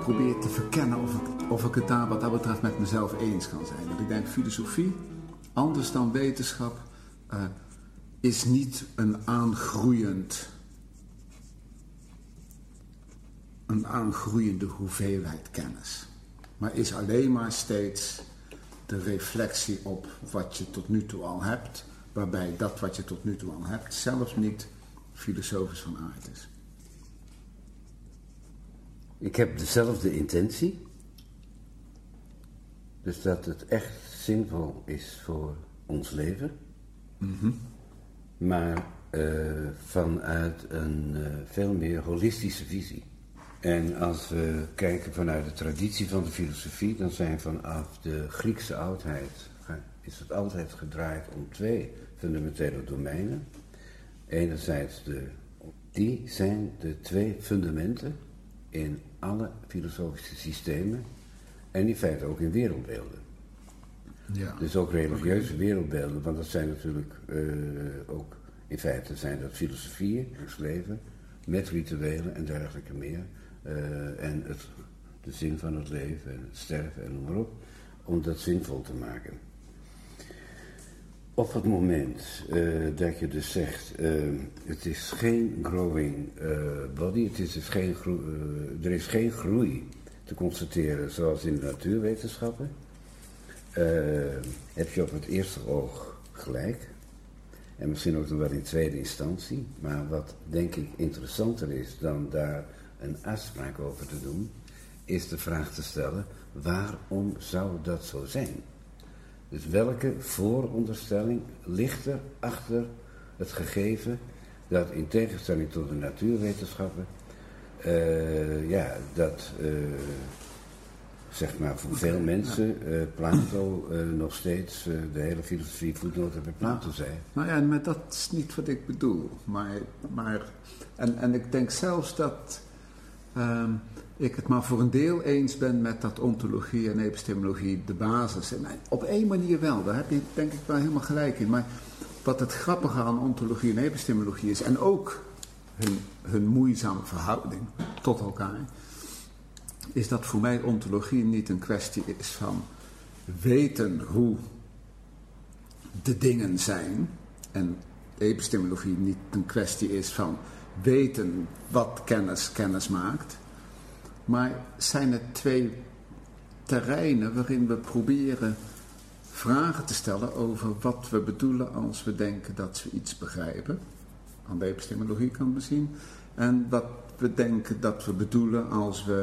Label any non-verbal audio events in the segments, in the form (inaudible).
Probeer te verkennen of ik, of het daar wat dat betreft met mezelf eens kan zijn. Want ik denk filosofie, anders dan wetenschap, uh, is niet een aangroeiend een aangroeiende hoeveelheid kennis. Maar is alleen maar steeds de reflectie op wat je tot nu toe al hebt, waarbij dat wat je tot nu toe al hebt zelfs niet filosofisch van aard is. Ik heb dezelfde intentie. Dus dat het echt zinvol is voor ons leven. Mhm. Maar uh, vanuit een uh, veel meer holistische visie. En als we kijken vanuit de traditie van de filosofie, dan zijn vanaf de Griekse oudheid is het altijd gedraaid om twee fundamentele domeinen. Enerzijds de, die zijn de twee fundamenten in alle filosofische systemen en in feite ook in wereldbeelden. Ja. Dus ook religieuze wereldbeelden, want dat zijn natuurlijk uh, ook in feite zijn dat filosofieën, geschreven, met rituelen en dergelijke meer. Uh, en het, de zin van het leven en het sterven en noem maar op, om dat zinvol te maken. Op het moment uh, dat je dus zegt, uh, het is geen growing body, het is dus geen er is geen groei te constateren zoals in de natuurwetenschappen, heb je op het eerste oog gelijk. En misschien ook nog wel in tweede instantie. Maar wat denk ik interessanter is dan daar een uitspraak over te doen, is de vraag te stellen: waarom zou dat zo zijn? Dus welke vooronderstelling ligt er achter het gegeven dat in tegenstelling tot de natuurwetenschappen, uh, ja, dat uh, zeg maar voor veel mensen uh, Plato nog steeds de hele filosofie voetnoten bij Plato zei. Nou ja, maar dat is niet wat ik bedoel. Maar, maar, en, en ik denk zelfs dat uh, ik het maar voor een deel eens ben met dat ontologie en epistemologie de basis. En op één manier wel, daar heb je denk ik wel helemaal gelijk in. Maar wat het grappige aan ontologie en epistemologie is, en ook hun, hun moeizame verhouding tot elkaar, is dat voor mij ontologie niet een kwestie is van weten hoe de dingen zijn. En epistemologie niet een kwestie is van weten wat kennis kennis maakt. Maar zijn het twee terreinen waarin we proberen vragen te stellen over wat we bedoelen als we denken dat we iets begrijpen. Aan de epistemologie kan we zien. En wat we denken dat we bedoelen als we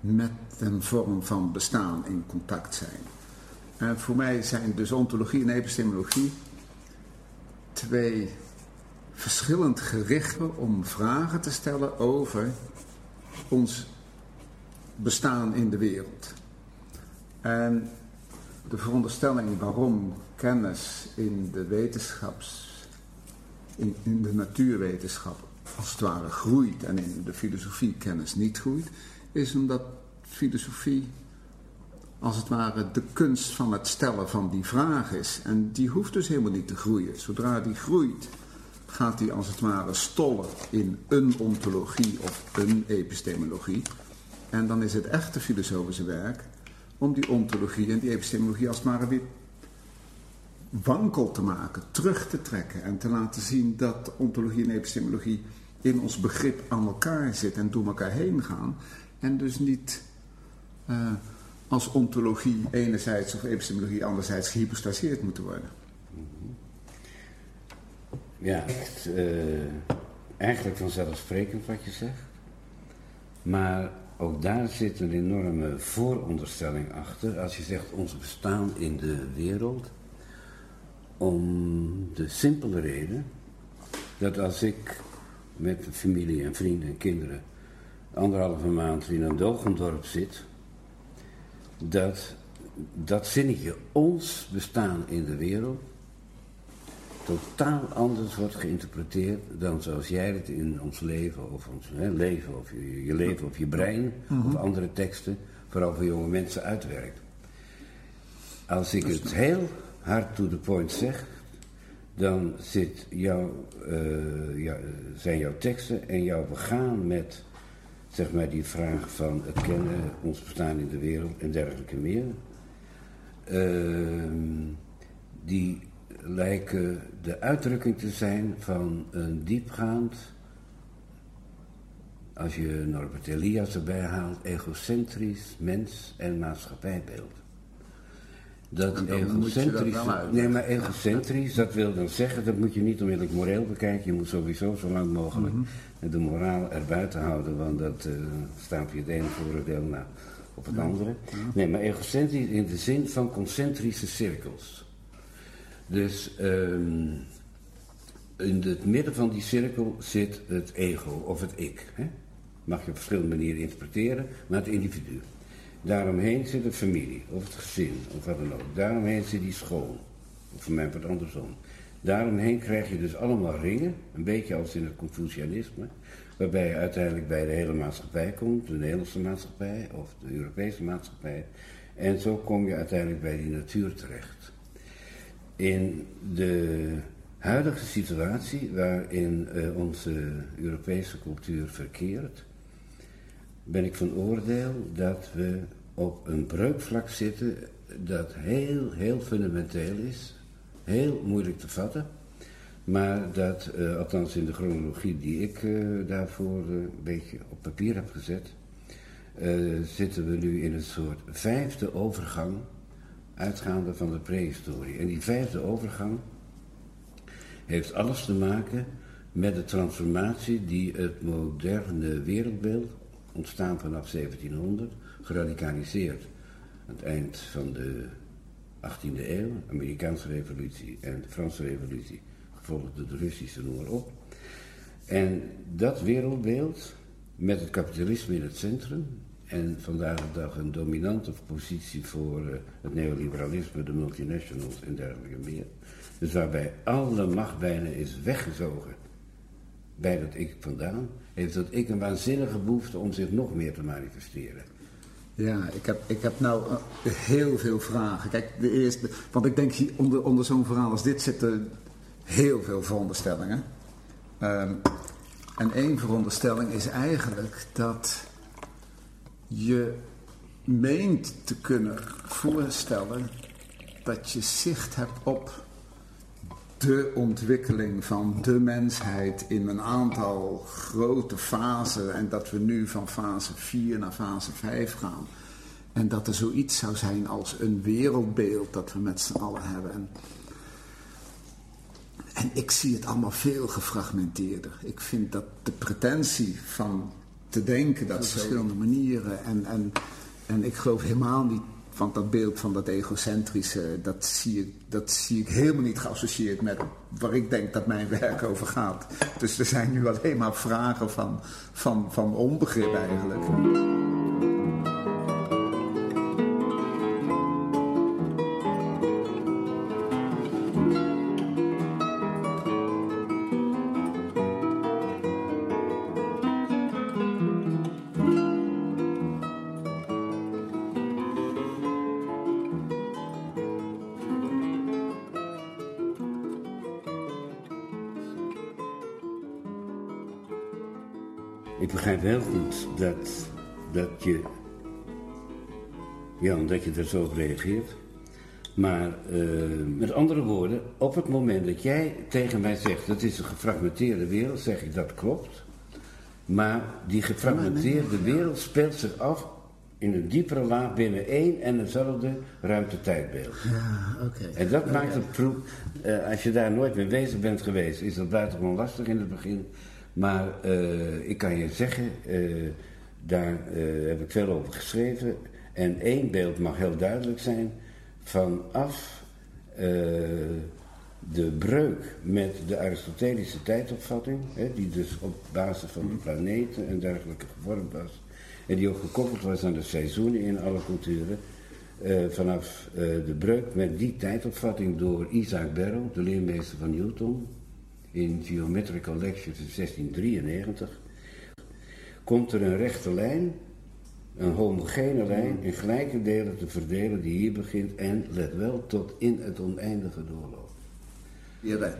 met een vorm van bestaan in contact zijn. En voor mij zijn dus ontologie en epistemologie twee verschillend gerichten om vragen te stellen over ons bestaan in de wereld. En de veronderstelling waarom kennis in de wetenschaps, in, in de natuurwetenschap als het ware groeit en in de filosofie kennis niet groeit, is omdat filosofie als het ware de kunst van het stellen van die vraag is. En die hoeft dus helemaal niet te groeien. Zodra die groeit, gaat die als het ware stollen in een ontologie of een epistemologie. En dan is het echte filosofische werk om die ontologie en die epistemologie als het ware weer wankel te maken, terug te trekken en te laten zien dat ontologie en epistemologie in ons begrip aan elkaar zit en door elkaar heen gaan. En dus niet uh, als ontologie enerzijds of epistemologie anderzijds gehypostaseerd moeten worden. Ja, echt, uh, eigenlijk vanzelfsprekend wat je zegt. Maar ook daar zit een enorme vooronderstelling achter. Als je zegt ons bestaan in de wereld. Om de simpele reden dat als ik met familie en vrienden en kinderen anderhalve maand in een Dogendorp zit, dat dat zinnetje ons bestaan in de wereld totaal anders wordt geïnterpreteerd dan zoals jij het in ons leven of ons hè, leven of je, je, leven of je brein Mhm. of andere teksten vooral voor jonge mensen uitwerkt. Als ik het heel hard to the point zeg, dan zit jouw, uh, zijn jouw teksten en jouw begaan met zeg maar, die vraag van het kennen, ons bestaan in de wereld en dergelijke meer. Ehm, die lijken de uitdrukking te zijn van een diepgaand, als je Norbert Elias erbij haalt, egocentrisch mens- en maatschappijbeeld. Dat egocentrisch, nee, maar egocentrisch, dat wil dan zeggen, dat moet je niet onmiddellijk moreel bekijken. Je moet sowieso zo lang mogelijk mm de moraal erbuiten houden, want dat uh, staat je het ene voordeel na op het andere. Nee, maar egocentrisch in de zin van concentrische cirkels. Dus um, in het midden van die cirkel zit het ego of het ik. Hè? Mag je op verschillende manieren interpreteren, maar het individu. Daaromheen zit de familie, of het gezin, of wat dan ook. Daaromheen zit die school, of voor mij wat andersom. Daaromheen krijg je dus allemaal ringen, een beetje als in het Confucianisme, waarbij je uiteindelijk bij de hele maatschappij komt, de Nederlandse maatschappij of de Europese maatschappij. En zo kom je uiteindelijk bij die natuur terecht. In de huidige situatie waarin uh, onze Europese cultuur verkeert, ben ik van oordeel dat we op een breukvlak zitten dat heel, heel fundamenteel is, heel moeilijk te vatten, maar dat, uh, althans in de chronologie die ik uh, daarvoor een beetje op papier heb gezet, zitten we nu in een soort vijfde overgang, uitgaande van de prehistorie. En die vijfde overgang heeft alles te maken met de transformatie die het moderne wereldbeeld ontstaan vanaf 1700, geradicaliseerd aan het eind van de 18e eeuw, Amerikaanse revolutie en de Franse revolutie, gevolgd door de Russische, noem op. En dat wereldbeeld, met het kapitalisme in het centrum, en vandaag de dag een dominante positie voor uh, het neoliberalisme, de multinationals en dergelijke meer. Dus waarbij alle macht bijna is weggezogen bij dat ik vandaan, heeft dat ik een waanzinnige behoefte om zich nog meer te manifesteren. Ja, ik heb, ik heb nou uh, heel veel vragen. Kijk, de eerste, want ik denk onder, onder zo'n verhaal als dit zitten heel veel veronderstellingen. Um, en één veronderstelling is eigenlijk dat je meent te kunnen voorstellen dat je zicht hebt op de ontwikkeling van de mensheid in een aantal grote fasen en dat we nu van fase 4 naar fase 5 gaan. En dat er zoiets zou zijn als een wereldbeeld dat we met z'n allen hebben. En, en ik zie het allemaal veel gefragmenteerder. Ik vind dat de pretentie van te denken dat verschillende manieren en, en, en ik geloof helemaal niet want dat beeld van dat egocentrische, dat zie, ik, dat zie ik helemaal niet geassocieerd met waar ik denk dat mijn werk over gaat. Dus er zijn nu alleen maar vragen van, van, van onbegrip eigenlijk. Ik begrijp heel goed dat, dat je. Ja, dat je er zo op reageert. Maar uh, met andere woorden, op het moment dat jij tegen mij zegt dat is een gefragmenteerde wereld, zeg ik dat klopt. Maar die gefragmenteerde wereld speelt zich af in een diepere laag binnen één en hetzelfde ruimte-tijdbeeld. Ja, oké. En dat maakt het proef, uh, als je daar nooit mee bezig bent geweest, is dat buitengewoon lastig in het begin. Maar uh, ik kan je zeggen, uh, daar uh, heb ik veel over geschreven. En één beeld mag heel duidelijk zijn. Vanaf de breuk met de Aristotelische tijdopvatting, hè, die dus op basis van de planeten en dergelijke gevormd was, en die ook gekoppeld was aan de seizoenen in alle culturen, vanaf de breuk met die tijdopvatting door Isaac Barrow, de leermeester van Newton, in Geometrical Lectures in 1693, komt er een rechte lijn een homogene lijn in gelijke delen te verdelen die hier begint en, let wel, tot in het oneindige doorloopt. Ja,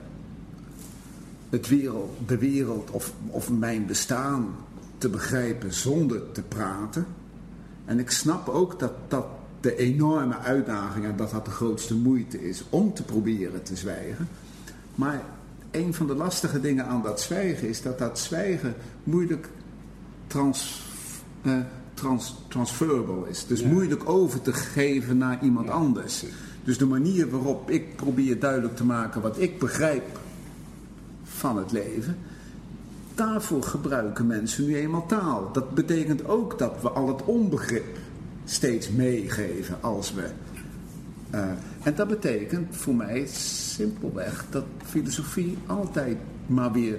het wereld, de wereld of, of mijn bestaan te begrijpen zonder te praten. En ik snap ook dat dat de enorme uitdaging en dat dat de grootste moeite is om te proberen te zwijgen. Maar een van de lastige dingen aan dat zwijgen is dat dat zwijgen moeilijk trans, uh, trans, transferable is. Dus moeilijk over te geven naar iemand anders. Dus de manier waarop ik probeer duidelijk te maken wat ik begrijp van het leven, daarvoor gebruiken mensen nu eenmaal taal. Dat betekent ook dat we al het onbegrip steeds meegeven als we. Uh, en dat betekent voor mij simpelweg dat filosofie altijd maar weer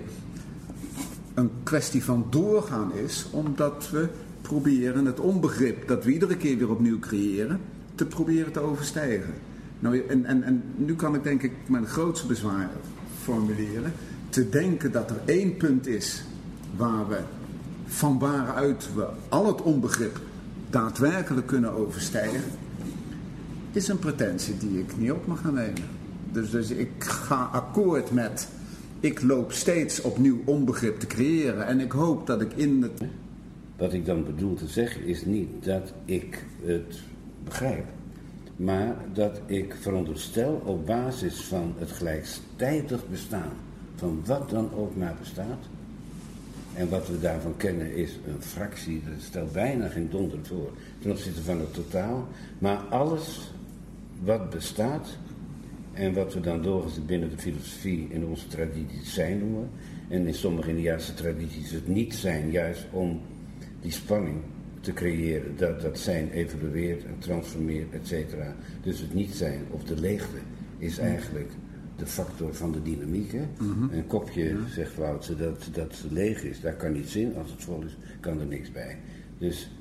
een kwestie van doorgaan is, omdat we proberen het onbegrip dat we iedere keer weer opnieuw creëren, te proberen te overstijgen. Nou, en, en, en nu kan ik denk ik mijn grootste bezwaar formuleren. Te denken dat er één punt is waar we van waaruit we al het onbegrip daadwerkelijk kunnen overstijgen, is een pretentie die ik niet op mag gaan nemen. Dus, dus ik ga akkoord met, ik loop steeds opnieuw onbegrip te creëren en ik hoop dat ik in het... Wat ik dan bedoel te zeggen is niet dat ik het begrijp, maar dat ik veronderstel op basis van het gelijktijdig bestaan, van wat dan ook maar bestaat, en wat we daarvan kennen is een fractie, dat stelt bijna geen donder voor ten opzichte van het totaal. Maar alles wat bestaat en wat we dan doorgaans binnen de filosofie in onze tradities zijn noemen, en in sommige Indiaanse tradities het niet zijn, juist om die spanning te creëren, dat dat zijn evolueert en transformeert, et cetera. Dus het niet zijn of de leegte is eigenlijk de factor van de dynamiek. Hè? Mhm. Een kopje, zegt Woutse, dat, dat leeg is, daar kan niets in. Als het vol is, kan er niks bij. Dus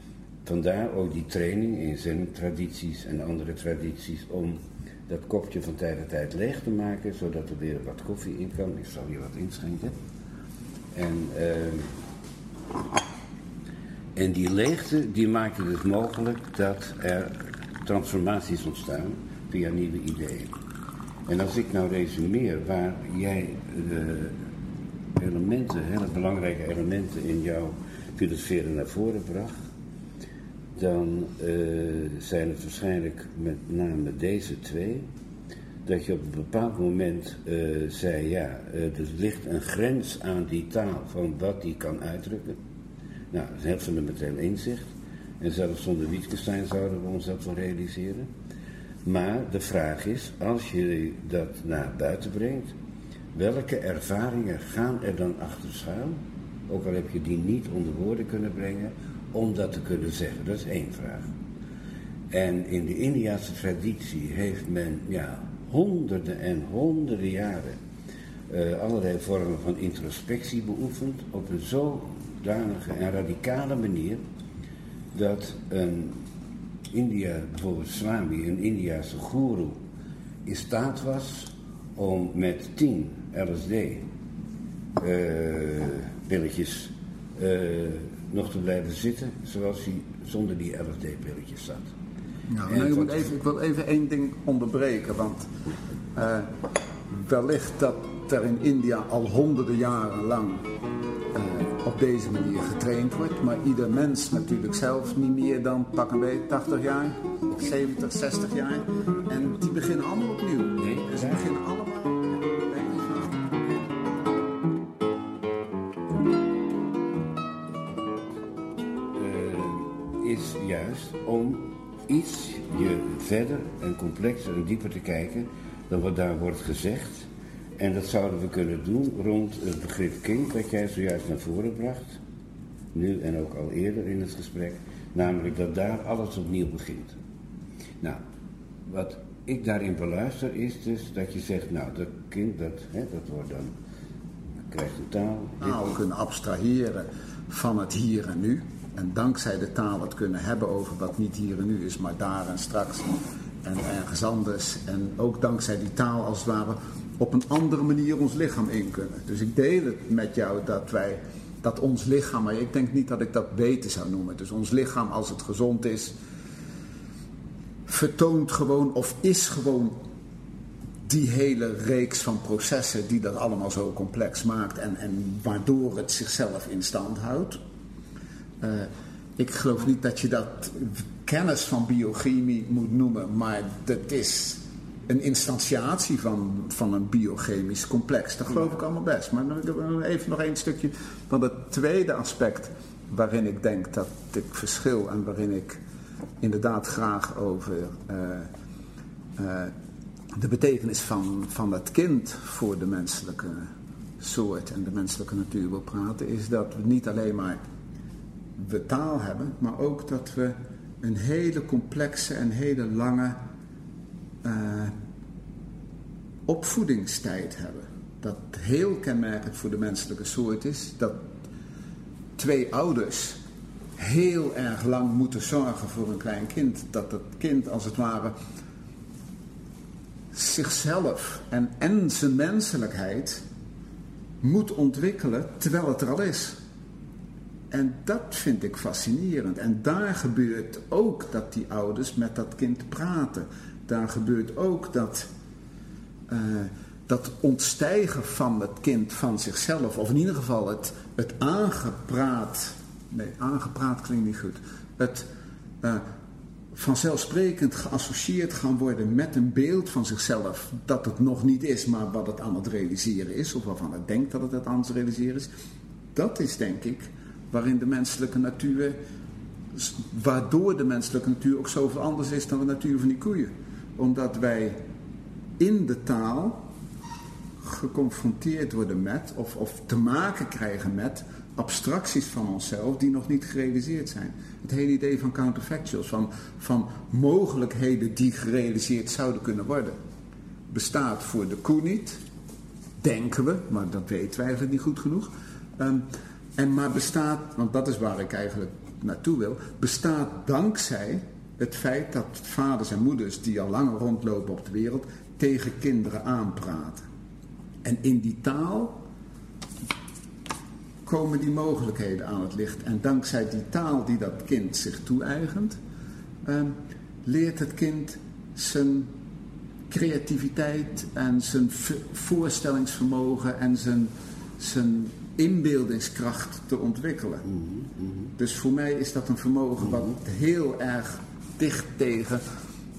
vandaar ook die training in zen-tradities en andere tradities om dat kopje van tijd tot tijd leeg te maken, zodat er weer wat koffie in kan. Ik zal hier wat inschenken. En, uh, en die leegte, die maakt het dus mogelijk dat er transformaties ontstaan via nieuwe ideeën. En als ik nou resumeer waar jij de elementen, hele belangrijke elementen in jouw filosoferen naar voren bracht, dan uh, zijn het waarschijnlijk met name deze twee. Dat je op een bepaald moment uh, zei, ja, uh, er ligt een grens aan die taal van wat die kan uitdrukken. Nou, dat is een heel fundamenteel inzicht. En zelfs zonder Wittgenstein zouden we ons dat wel realiseren. Maar de vraag is, als je dat naar buiten brengt, welke ervaringen gaan er dan achter schuil? Ook al heb je die niet onder woorden kunnen brengen, om dat te kunnen zeggen. Dat is één vraag. En in de Indiaanse traditie heeft men ja, honderden en honderden jaren uh, allerlei vormen van introspectie beoefend op een zodanige en radicale manier dat een India, bijvoorbeeld Swami, een Indiase guru, in staat was om met 10 LSD-pilletjes uh, uh, nog te blijven zitten, zoals hij zonder die LSD-pilletjes zat. Nou, nee, ik, even, ik, wil even één ding onderbreken, want uh, wellicht dat er in India al honderden jaren lang op deze manier getraind wordt. Maar ieder mens natuurlijk zelf niet meer dan pak een beetje 80 jaar, 70, 60 jaar. En die beginnen allemaal opnieuw. Nee, die beginnen allemaal. Om iets je verder en complexer en dieper te kijken dan wat daar wordt gezegd en dat zouden we kunnen doen rond het begrip kind dat jij zojuist naar voren bracht. Nu en ook al eerder in het gesprek. Namelijk dat daar alles opnieuw begint. Nou, wat ik daarin beluister is dus dat je zegt, nou dat kind dat, hè, dat wordt dan, krijgt een taal. Nou, we kunnen abstraheren van het hier en nu. En dankzij de taal het kunnen hebben over wat niet hier en nu is, maar daar en straks en ergens anders. En ook dankzij die taal als het ware op een andere manier ons lichaam in kunnen. Dus ik deel het met jou dat wij dat ons lichaam, maar ik denk niet dat ik dat beter zou noemen. Dus ons lichaam, als het gezond is, vertoont gewoon of is gewoon die hele reeks van processen die dat allemaal zo complex maakt en, en waardoor het zichzelf in stand houdt. Uh, ik geloof niet dat je dat kennis van biochemie moet noemen, maar dat is een instantiatie van, van een biochemisch complex. Dat geloof ik allemaal best. Maar even nog één stukje van het tweede aspect waarin ik denk dat ik verschil en waarin ik inderdaad graag over uh, uh, de betekenis van, van het kind voor de menselijke soort en de menselijke natuur wil praten, is dat we niet alleen maar we taal hebben, maar ook dat we een hele complexe en hele lange uh, opvoedingstijd hebben. Dat heel kenmerkend voor de menselijke soort is dat twee ouders heel erg lang moeten zorgen voor een klein kind. Dat het kind als het ware zichzelf en, en zijn menselijkheid moet ontwikkelen terwijl het er al is. En dat vind ik fascinerend. En daar gebeurt ook dat die ouders met dat kind praten. Daar gebeurt ook dat, uh, dat ontstijgen van het kind van zichzelf. Of in ieder geval het, het aangepraat. Nee, aangepraat klinkt niet goed. Het uh, vanzelfsprekend geassocieerd gaan worden met een beeld van zichzelf. Dat het nog niet is, maar wat het aan het realiseren is. Of waarvan het denkt dat het het aan het realiseren is. Dat is denk ik waarin de menselijke natuur, waardoor de menselijke natuur ook zoveel anders is dan de natuur van die koeien. Omdat wij in de taal geconfronteerd worden met, of, of te maken krijgen met, abstracties van onszelf die nog niet gerealiseerd zijn. Het hele idee van counterfactuals, van, van mogelijkheden die gerealiseerd zouden kunnen worden, bestaat voor de koe niet, denken we, maar dat weten we eigenlijk niet goed genoeg. Um, en maar bestaat, want dat is waar ik eigenlijk naartoe wil, bestaat dankzij het feit dat vaders en moeders die al langer rondlopen op de wereld tegen kinderen aanpraten. En in die taal komen die mogelijkheden aan het licht. En dankzij die taal die dat kind zich toe-eigent, eh, leert het kind zijn creativiteit en zijn voorstellingsvermogen en zijn, zijn inbeeldingskracht te ontwikkelen. Dus voor mij is dat een vermogen wat heel erg dicht tegen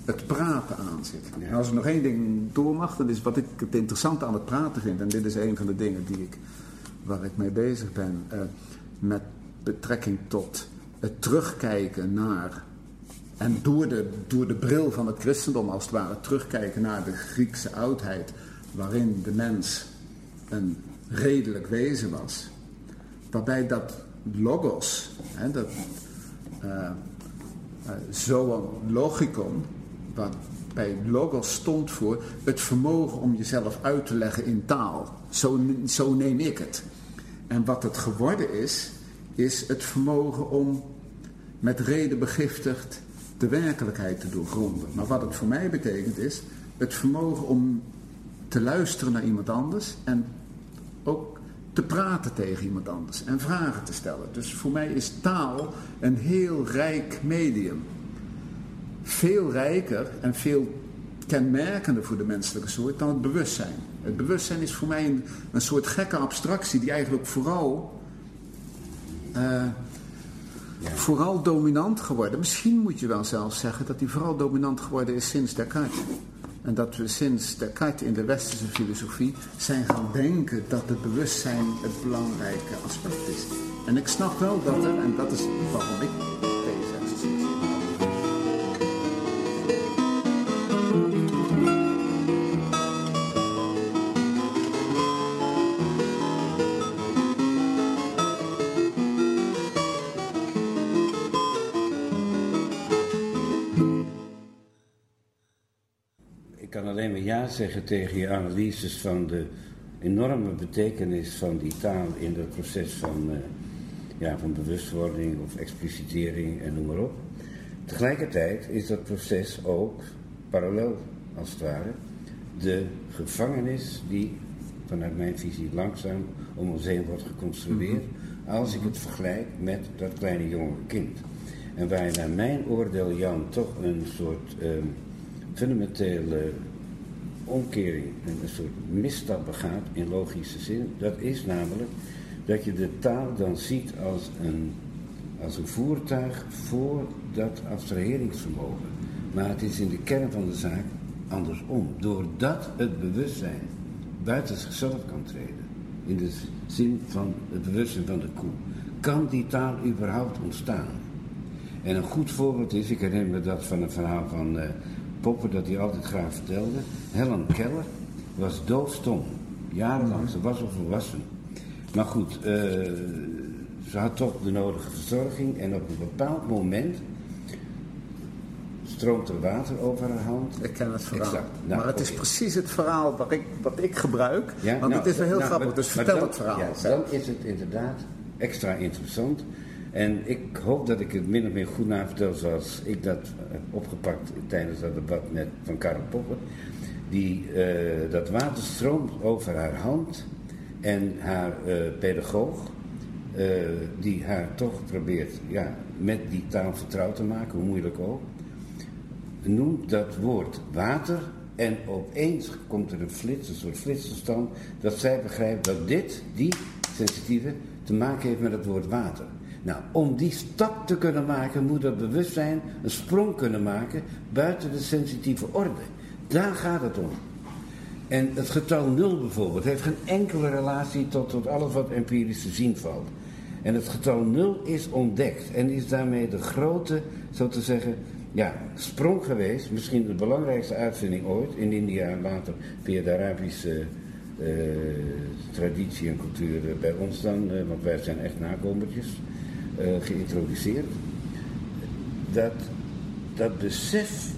het praten aan zit. En als ik nog één ding door mag, dat is wat ik het interessante aan het praten vind. En dit is een van de dingen die ik, waar ik mee bezig ben. Uh, met betrekking tot het terugkijken naar. En door de, door de bril van het christendom als het ware terugkijken naar de Griekse oudheid. Waarin de mens een redelijk wezen was. Waarbij dat logos, dat uh, uh, zo'n logicon, wat bij logos stond voor het vermogen om jezelf uit te leggen in taal. Zo, zo neem ik het. En wat het geworden is, is het vermogen om met reden begiftigd de werkelijkheid te doorgronden. Maar wat het voor mij betekent is het vermogen om te luisteren naar iemand anders en ook te praten tegen iemand anders en vragen te stellen. Dus voor mij is taal een heel rijk medium. Veel rijker en veel kenmerkender voor de menselijke soort dan het bewustzijn. Het bewustzijn is voor mij een, een soort gekke abstractie die eigenlijk vooral, uh, vooral dominant geworden. Misschien moet je wel zelfs zeggen dat die vooral dominant geworden is sinds Descartes. En dat we sinds Descartes in de westerse filosofie zijn gaan denken dat het bewustzijn het belangrijke aspect is. En ik snap wel dat er, en dat is waarom ik zeggen tegen je analyses van de enorme betekenis van die taal in het proces van, uh, ja, van bewustwording of explicitering en noem maar op. Tegelijkertijd is dat proces ook parallel, als het ware, de gevangenis die vanuit mijn visie langzaam om ons heen wordt geconstrueerd. Mhm. als ik het vergelijk met dat kleine jonge kind. En waar je naar mijn oordeel, Jan, toch een soort ehm, fundamentele omkering, een soort misstap begaat in logische zin. Dat is namelijk dat je de taal dan ziet als een, als een voertuig voor dat abstraheringsvermogen. Maar het is in de kern van de zaak andersom. Doordat het bewustzijn buiten zichzelf kan treden, in de zin van het bewustzijn van de koe, kan die taal überhaupt ontstaan. En een goed voorbeeld is, ik herinner me dat van een verhaal van uh, Poppen dat hij altijd graag vertelde. Helen Keller was doofstom, jarenlang, ze was al volwassen. Maar goed, uh, ze had toch de nodige verzorging en op een bepaald moment stroomt er water over haar hand. Ik ken het verhaal. Exact. Nou, maar het is precies het verhaal wat ik, wat ik gebruik. Ja, want nou, het is wel heel nou, grappig, dus vertel het verhaal. Ja, dan is het inderdaad extra interessant. En ik hoop dat ik het min of meer goed navertel zoals ik dat heb opgepakt tijdens dat debat met van Karel Popper. Die, uh, dat water stroomt over haar hand en haar uh, pedagoog, uh, die haar toch probeert ja, met die taal vertrouwd te maken, hoe moeilijk ook, noemt dat woord water en opeens komt er een flits, een soort flitsenstand, dat zij begrijpt dat dit, die sensitieve, te maken heeft met het woord water. Nou, om die stap te kunnen maken, moet dat bewustzijn een sprong kunnen maken buiten de sensitieve orde. Daar gaat het om. En het getal nul bijvoorbeeld heeft geen enkele relatie tot, tot alles wat empirisch te zien valt. En het getal nul is ontdekt en is daarmee de grote, zo te zeggen, ja, sprong geweest. Misschien de belangrijkste uitvinding ooit in India en later via de Arabische uh, traditie en cultuur bij ons dan, uh, want wij zijn echt nakomertjes, geïntroduceerd. Dat, dat besef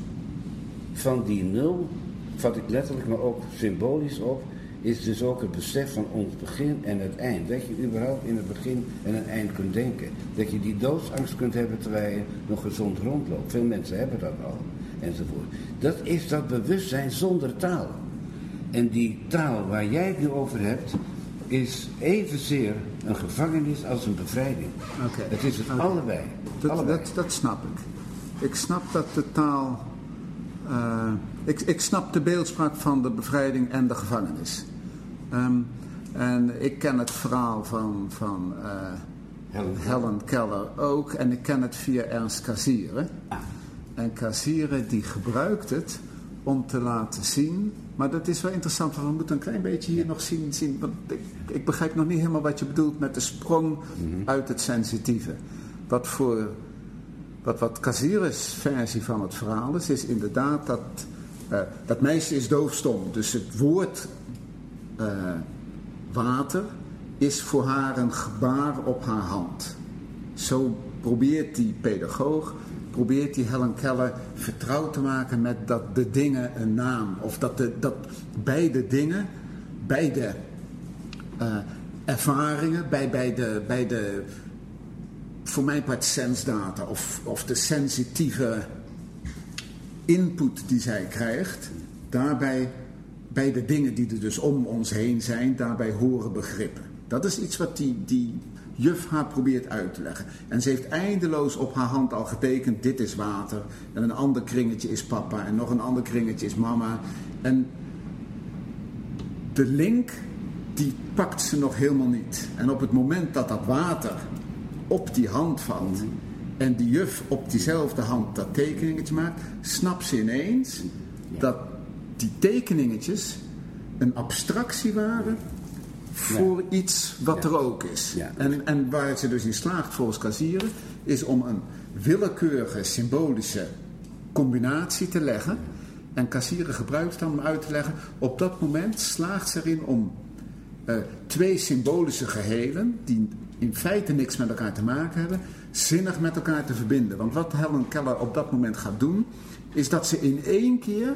van die nul vat ik letterlijk, maar ook symbolisch op, is dus ook het besef van ons begin en het eind. Dat je überhaupt in het begin en het eind kunt denken. Dat je die doodsangst kunt hebben terwijl je nog gezond rondloopt. Veel mensen hebben dat al, enzovoort. Dat is dat bewustzijn zonder taal. En die taal waar jij het nu over hebt, is evenzeer een gevangenis als een bevrijding. Okay. Het is het allebei. Dat, allebei. Dat, dat snap ik. Ik snap dat de taal uh, ik, ik snap de beeldspraak van de bevrijding en de gevangenis. Um, en ik ken het verhaal van, van uh, Helen. Helen. Keller ook. En ik ken het via Ernst Cassiere. Ah. En Cassiere die gebruikt het om te laten zien... Maar dat is wel interessant, want we moeten een klein beetje hier nog zien... zien want ik, ik, begrijp nog niet helemaal wat je bedoelt met de sprong mm uit het sensitieve. Wat voor wat, wat Casiris versie van het verhaal is, is inderdaad dat, uh, dat meisje is doofstom. Dus het woord uh, water is voor haar een gebaar op haar hand. Zo probeert die pedagoog, probeert die Helen Keller vertrouwd te maken met dat de dingen een naam, of dat, de, dat beide dingen, beide uh, ervaringen, bij, bij, de, bij de voor mijn part sensdata of, of de sensitieve input die zij krijgt, daarbij bij de dingen die er dus om ons heen zijn, daarbij horen begrippen. Dat is iets wat die, die juf haar probeert uit te leggen. En ze heeft eindeloos op haar hand al getekend, dit is water. En een ander kringetje is papa. En nog een ander kringetje is mama. En de link, die pakt ze nog helemaal niet. En op het moment dat dat water op die hand valt en die juf op diezelfde hand dat tekeningetje maakt, snapt ze ineens dat die tekeningetjes een abstractie waren voor iets wat er ook is. En, en waar ze dus in slaagt volgens Kazieren is om een willekeurige symbolische combinatie te leggen. En Kassieren gebruikt dan om uit te leggen. Op dat moment slaagt ze erin om uh, twee symbolische gehelen, die in feite niks met elkaar te maken hebben, zinnig met elkaar te verbinden. Want wat Helen Keller op dat moment gaat doen, is dat ze in één keer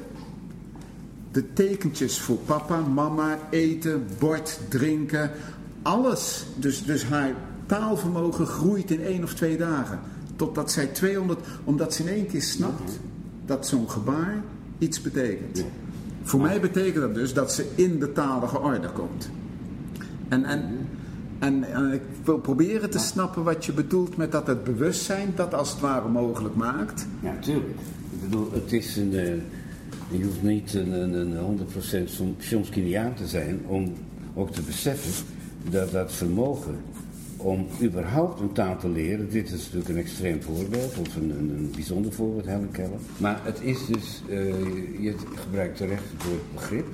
de tekentjes voor papa, mama, eten, bord, drinken, alles, dus, dus haar taalvermogen groeit in één of twee dagen. Totdat zij 200, omdat ze in één keer snapt dat zo'n gebaar iets betekent. Voor mij betekent dat dus dat ze in de talige orde komt. En, en En, en, ik wil proberen te snappen wat je bedoelt met dat het bewustzijn dat als het ware mogelijk maakt. Ja, tuurlijk. Ik bedoel, het is een. Je hoeft niet een, een, een 100% Chomskiniaan te zijn om ook te beseffen dat dat vermogen om überhaupt een taal te leren, dit is natuurlijk een extreem voorbeeld, of een, een, een bijzonder voorbeeld, Helen Keller. Maar het is dus, uh, je gebruikt terecht het woord begrip.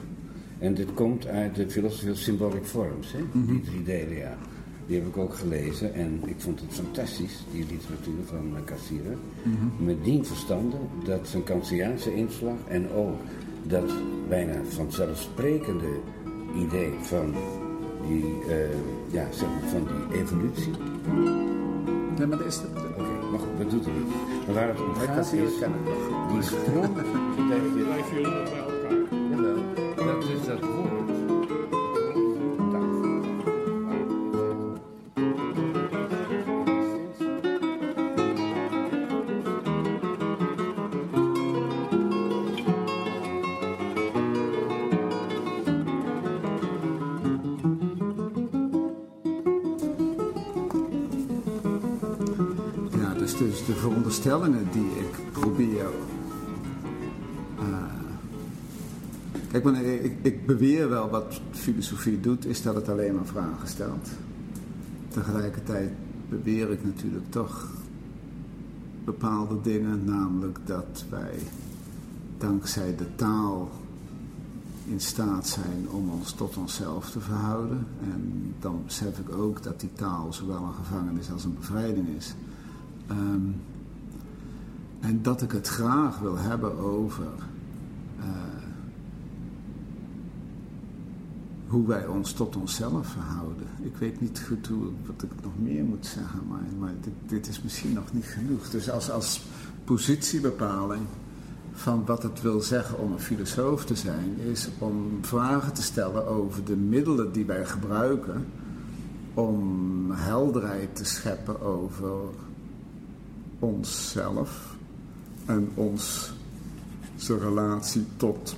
En dit komt uit de Philosophy of Symbolic Forms, hè? Mm -hmm. die drie delen, ja. Die heb ik ook gelezen en ik vond het fantastisch, die literatuur van Cassira. Mm -hmm. Met dien verstande dat zijn Kantiaanse inslag en ook dat bijna vanzelfsprekende idee van die, uh, ja, zeg maar, van die evolutie. Nee, maar dat is Oké, okay, maar goed, dat doet er niet. Maar waar het om gaat is, die (laughs) sprong... de veronderstellingen die ik probeer. Uh, kijk, ik, ik beweer wel wat filosofie doet, is dat het alleen maar vragen stelt. Tegelijkertijd beweer ik natuurlijk toch bepaalde dingen, namelijk dat wij dankzij de taal in staat zijn om ons tot onszelf te verhouden. En dan besef ik ook dat die taal zowel een gevangenis als een bevrijding is. Um, en dat ik het graag wil hebben over uh, hoe wij ons tot onszelf verhouden. Ik weet niet goed hoe, wat ik nog meer moet zeggen, maar, maar dit, dit, is misschien nog niet genoeg. Dus als, als positiebepaling van wat het wil zeggen om een filosoof te zijn, is om vragen te stellen over de middelen die wij gebruiken om helderheid te scheppen over onszelf en onze relatie tot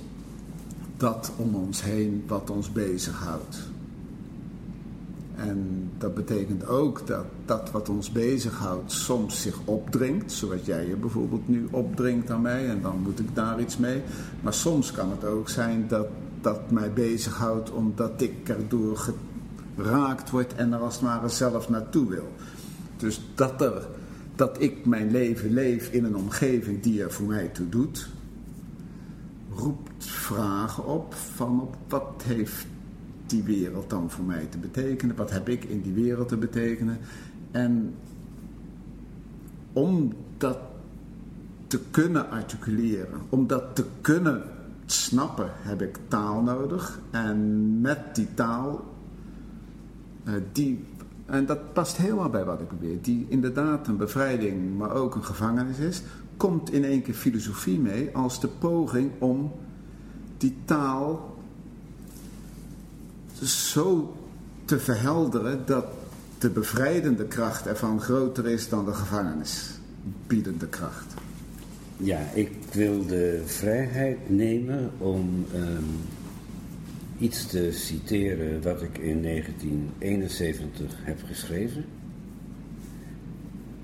dat om ons heen wat ons bezighoudt. En dat betekent ook dat dat wat ons bezighoudt soms zich opdringt, zoals jij je bijvoorbeeld nu opdringt aan mij en dan moet ik daar iets mee. Maar soms kan het ook zijn dat dat mij bezighoudt omdat ik erdoor geraakt word en er als het ware zelf naartoe wil. Dus dat er dat ik mijn leven leef in een omgeving die er voor mij toe doet, roept vragen op van op wat heeft die wereld dan voor mij te betekenen, wat heb ik in die wereld te betekenen. En om dat te kunnen articuleren, om dat te kunnen snappen, heb ik taal nodig. En met die taal, uh, die en dat past helemaal bij wat ik beweer. Die inderdaad een bevrijding, maar ook een gevangenis is. Komt in één keer filosofie mee als de poging om die taal zo te verhelderen dat de bevrijdende kracht ervan groter is dan de gevangenisbiedende kracht. Ja, ik wil de vrijheid nemen om um, iets te citeren wat ik in 1971 heb geschreven.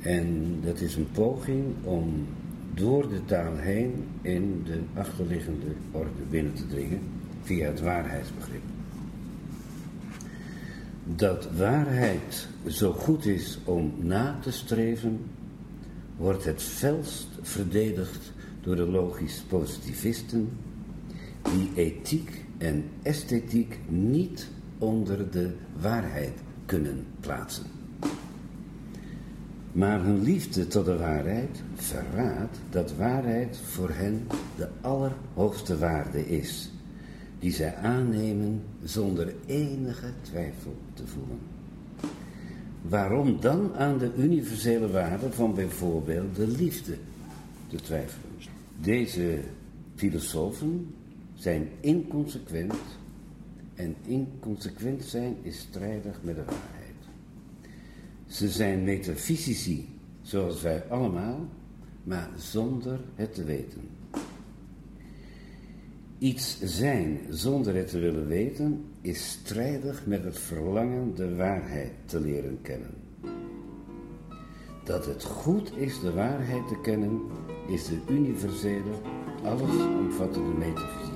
En dat is een poging om door de taal heen in de achterliggende orde binnen te dringen via het waarheidsbegrip. Dat waarheid zo goed is om na te streven, wordt het felst verdedigd door de logisch positivisten die ethiek en esthetiek niet onder de waarheid kunnen plaatsen. Maar hun liefde tot de waarheid verraadt dat waarheid voor hen de allerhoogste waarde is, die zij aannemen zonder enige twijfel te voelen. Waarom dan aan de universele waarde van bijvoorbeeld de liefde te twijfelen? Deze filosofen zijn inconsequent en inconsequent zijn is strijdig met de waarheid. Ze zijn metafysici, zoals wij allemaal, maar zonder het te weten. Iets zijn zonder het te willen weten is strijdig met het verlangen de waarheid te leren kennen. Dat het goed is de waarheid te kennen, is de universele, allesomvattende metafysica.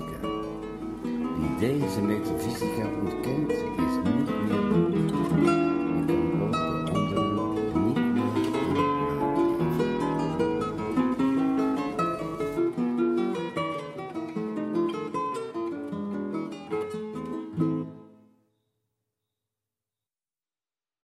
Deze metafysica ontkent, is niet meer